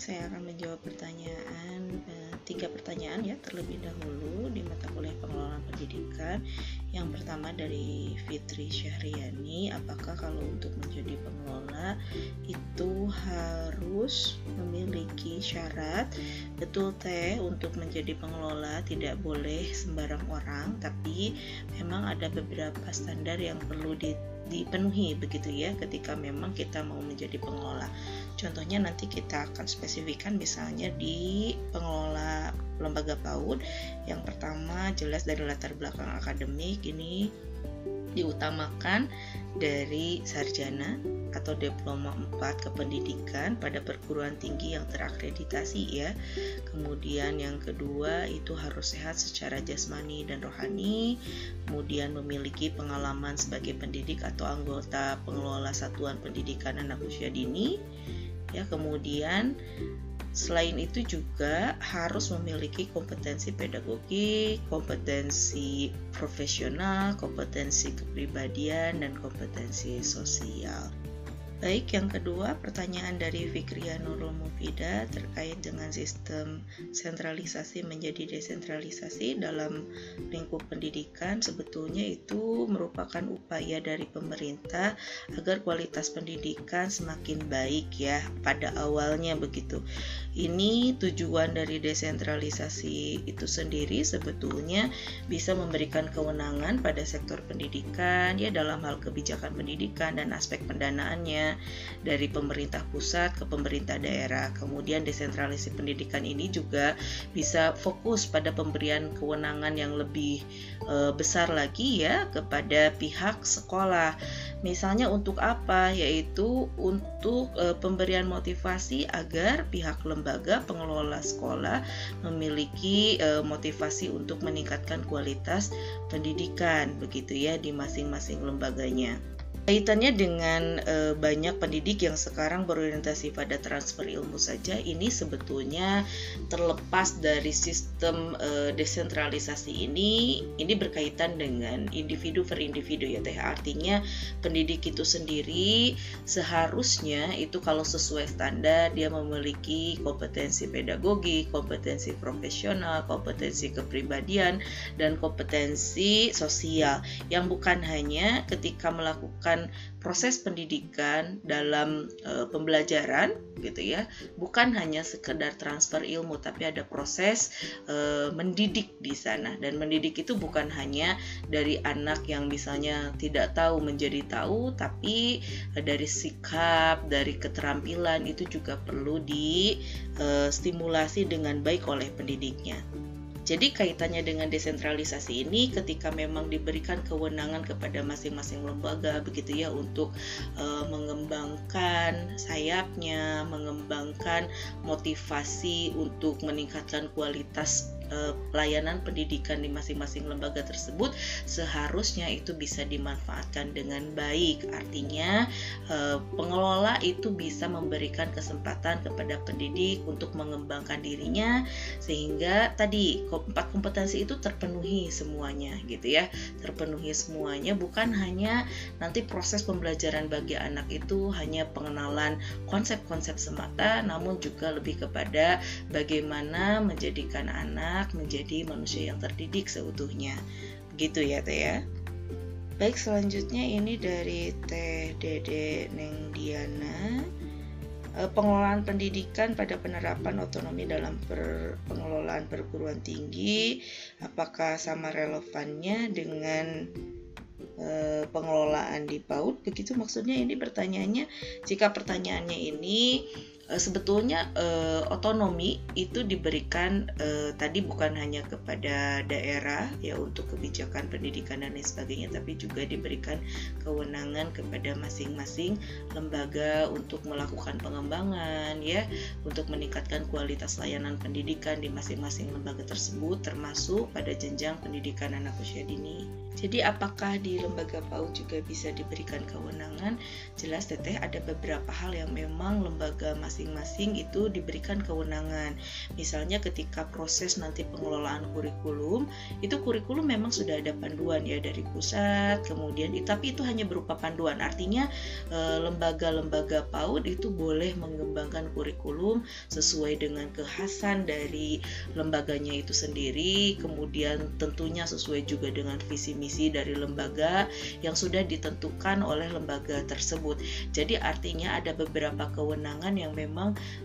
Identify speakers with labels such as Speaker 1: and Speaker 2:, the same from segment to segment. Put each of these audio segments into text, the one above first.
Speaker 1: saya akan menjawab pertanyaan eh, tiga pertanyaan ya terlebih dahulu di mata kuliah pengelolaan pendidikan. Yang pertama dari Fitri Syahriani, apakah kalau untuk menjadi pengelola itu harus memiliki syarat? Betul teh, untuk menjadi pengelola tidak boleh sembarang orang, tapi memang ada beberapa standar yang perlu di dipenuhi begitu ya ketika memang kita mau menjadi pengelola. Contohnya nanti kita akan spesifikkan misalnya di pengelola lembaga PAUD. Yang pertama jelas dari latar belakang akademik ini diutamakan dari sarjana atau diploma 4 kependidikan pada perguruan tinggi yang terakreditasi ya. Kemudian yang kedua itu harus sehat secara jasmani dan rohani, kemudian memiliki pengalaman sebagai pendidik atau anggota pengelola satuan pendidikan anak usia dini. Ya, kemudian Selain itu juga harus memiliki kompetensi pedagogi, kompetensi profesional, kompetensi kepribadian, dan kompetensi sosial. Baik, yang kedua pertanyaan dari Fikria Nurul Mufida terkait dengan sistem sentralisasi menjadi desentralisasi dalam lingkup pendidikan sebetulnya itu merupakan upaya dari pemerintah agar kualitas pendidikan semakin baik ya pada awalnya begitu. Ini tujuan dari desentralisasi itu sendiri sebetulnya bisa memberikan kewenangan pada sektor pendidikan ya dalam hal kebijakan pendidikan dan aspek pendanaannya dari pemerintah pusat ke pemerintah daerah. Kemudian desentralisasi pendidikan ini juga bisa fokus pada pemberian kewenangan yang lebih e, besar lagi ya kepada pihak sekolah. Misalnya untuk apa? Yaitu untuk e, pemberian motivasi agar pihak lembaga pengelola sekolah memiliki e, motivasi untuk meningkatkan kualitas pendidikan begitu ya di masing-masing lembaganya. Kaitannya dengan e, banyak pendidik yang sekarang berorientasi pada transfer ilmu saja, ini sebetulnya terlepas dari sistem e, desentralisasi ini, ini berkaitan dengan individu per individu ya teh. Artinya pendidik itu sendiri seharusnya itu kalau sesuai standar dia memiliki kompetensi pedagogi, kompetensi profesional, kompetensi kepribadian dan kompetensi sosial yang bukan hanya ketika melakukan proses pendidikan dalam e, pembelajaran gitu ya. Bukan hanya sekedar transfer ilmu tapi ada proses e, mendidik di sana. Dan mendidik itu bukan hanya dari anak yang misalnya tidak tahu menjadi tahu tapi e, dari sikap dari keterampilan itu juga perlu distimulasi dengan baik oleh pendidiknya jadi kaitannya dengan desentralisasi ini ketika memang diberikan kewenangan kepada masing-masing lembaga begitu ya untuk e, mengembangkan sayapnya, mengembangkan motivasi untuk meningkatkan kualitas Eh, pelayanan pendidikan di masing-masing lembaga tersebut seharusnya itu bisa dimanfaatkan dengan baik. Artinya eh, pengelola itu bisa memberikan kesempatan kepada pendidik untuk mengembangkan dirinya sehingga tadi empat kompetensi itu terpenuhi semuanya gitu ya. Terpenuhi semuanya bukan hanya nanti proses pembelajaran bagi anak itu hanya pengenalan konsep-konsep semata namun juga lebih kepada bagaimana menjadikan anak anak menjadi manusia yang terdidik seutuhnya. Begitu ya Teh ya. Baik selanjutnya ini dari Teh Dede Neng Diana eh, pengelolaan pendidikan pada penerapan otonomi dalam per, pengelolaan perguruan tinggi apakah sama relevannya dengan e, pengelolaan di PAUD begitu maksudnya ini pertanyaannya jika pertanyaannya ini sebetulnya uh, otonomi itu diberikan uh, tadi bukan hanya kepada daerah ya untuk kebijakan pendidikan dan lain sebagainya tapi juga diberikan kewenangan kepada masing-masing lembaga untuk melakukan pengembangan ya untuk meningkatkan kualitas layanan pendidikan di masing-masing lembaga tersebut termasuk pada jenjang pendidikan anak usia dini. Jadi apakah di lembaga PAUD juga bisa diberikan kewenangan? Jelas teteh ada beberapa hal yang memang lembaga masing masing-masing itu diberikan kewenangan. Misalnya ketika proses nanti pengelolaan kurikulum, itu kurikulum memang sudah ada panduan ya dari pusat, kemudian tapi itu hanya berupa panduan. Artinya eh, lembaga-lembaga PAUD itu boleh mengembangkan kurikulum sesuai dengan kekhasan dari lembaganya itu sendiri, kemudian tentunya sesuai juga dengan visi misi dari lembaga yang sudah ditentukan oleh lembaga tersebut. Jadi artinya ada beberapa kewenangan yang memang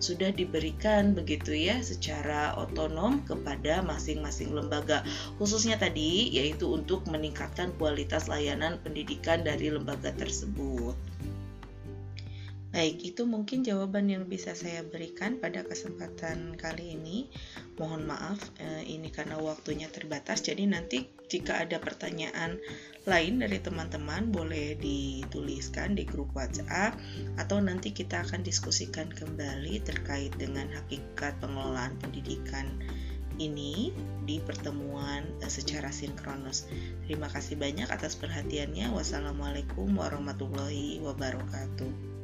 Speaker 1: sudah diberikan begitu ya secara otonom kepada masing-masing lembaga. Khususnya tadi yaitu untuk meningkatkan kualitas layanan pendidikan dari lembaga tersebut. Baik, itu mungkin jawaban yang bisa saya berikan pada kesempatan kali ini. Mohon maaf, eh, ini karena waktunya terbatas. Jadi nanti jika ada pertanyaan lain dari teman-teman boleh dituliskan di grup WhatsApp atau nanti kita akan diskusikan kembali terkait dengan hakikat pengelolaan pendidikan ini di pertemuan eh, secara sinkronus. Terima kasih banyak atas perhatiannya. Wassalamualaikum warahmatullahi wabarakatuh.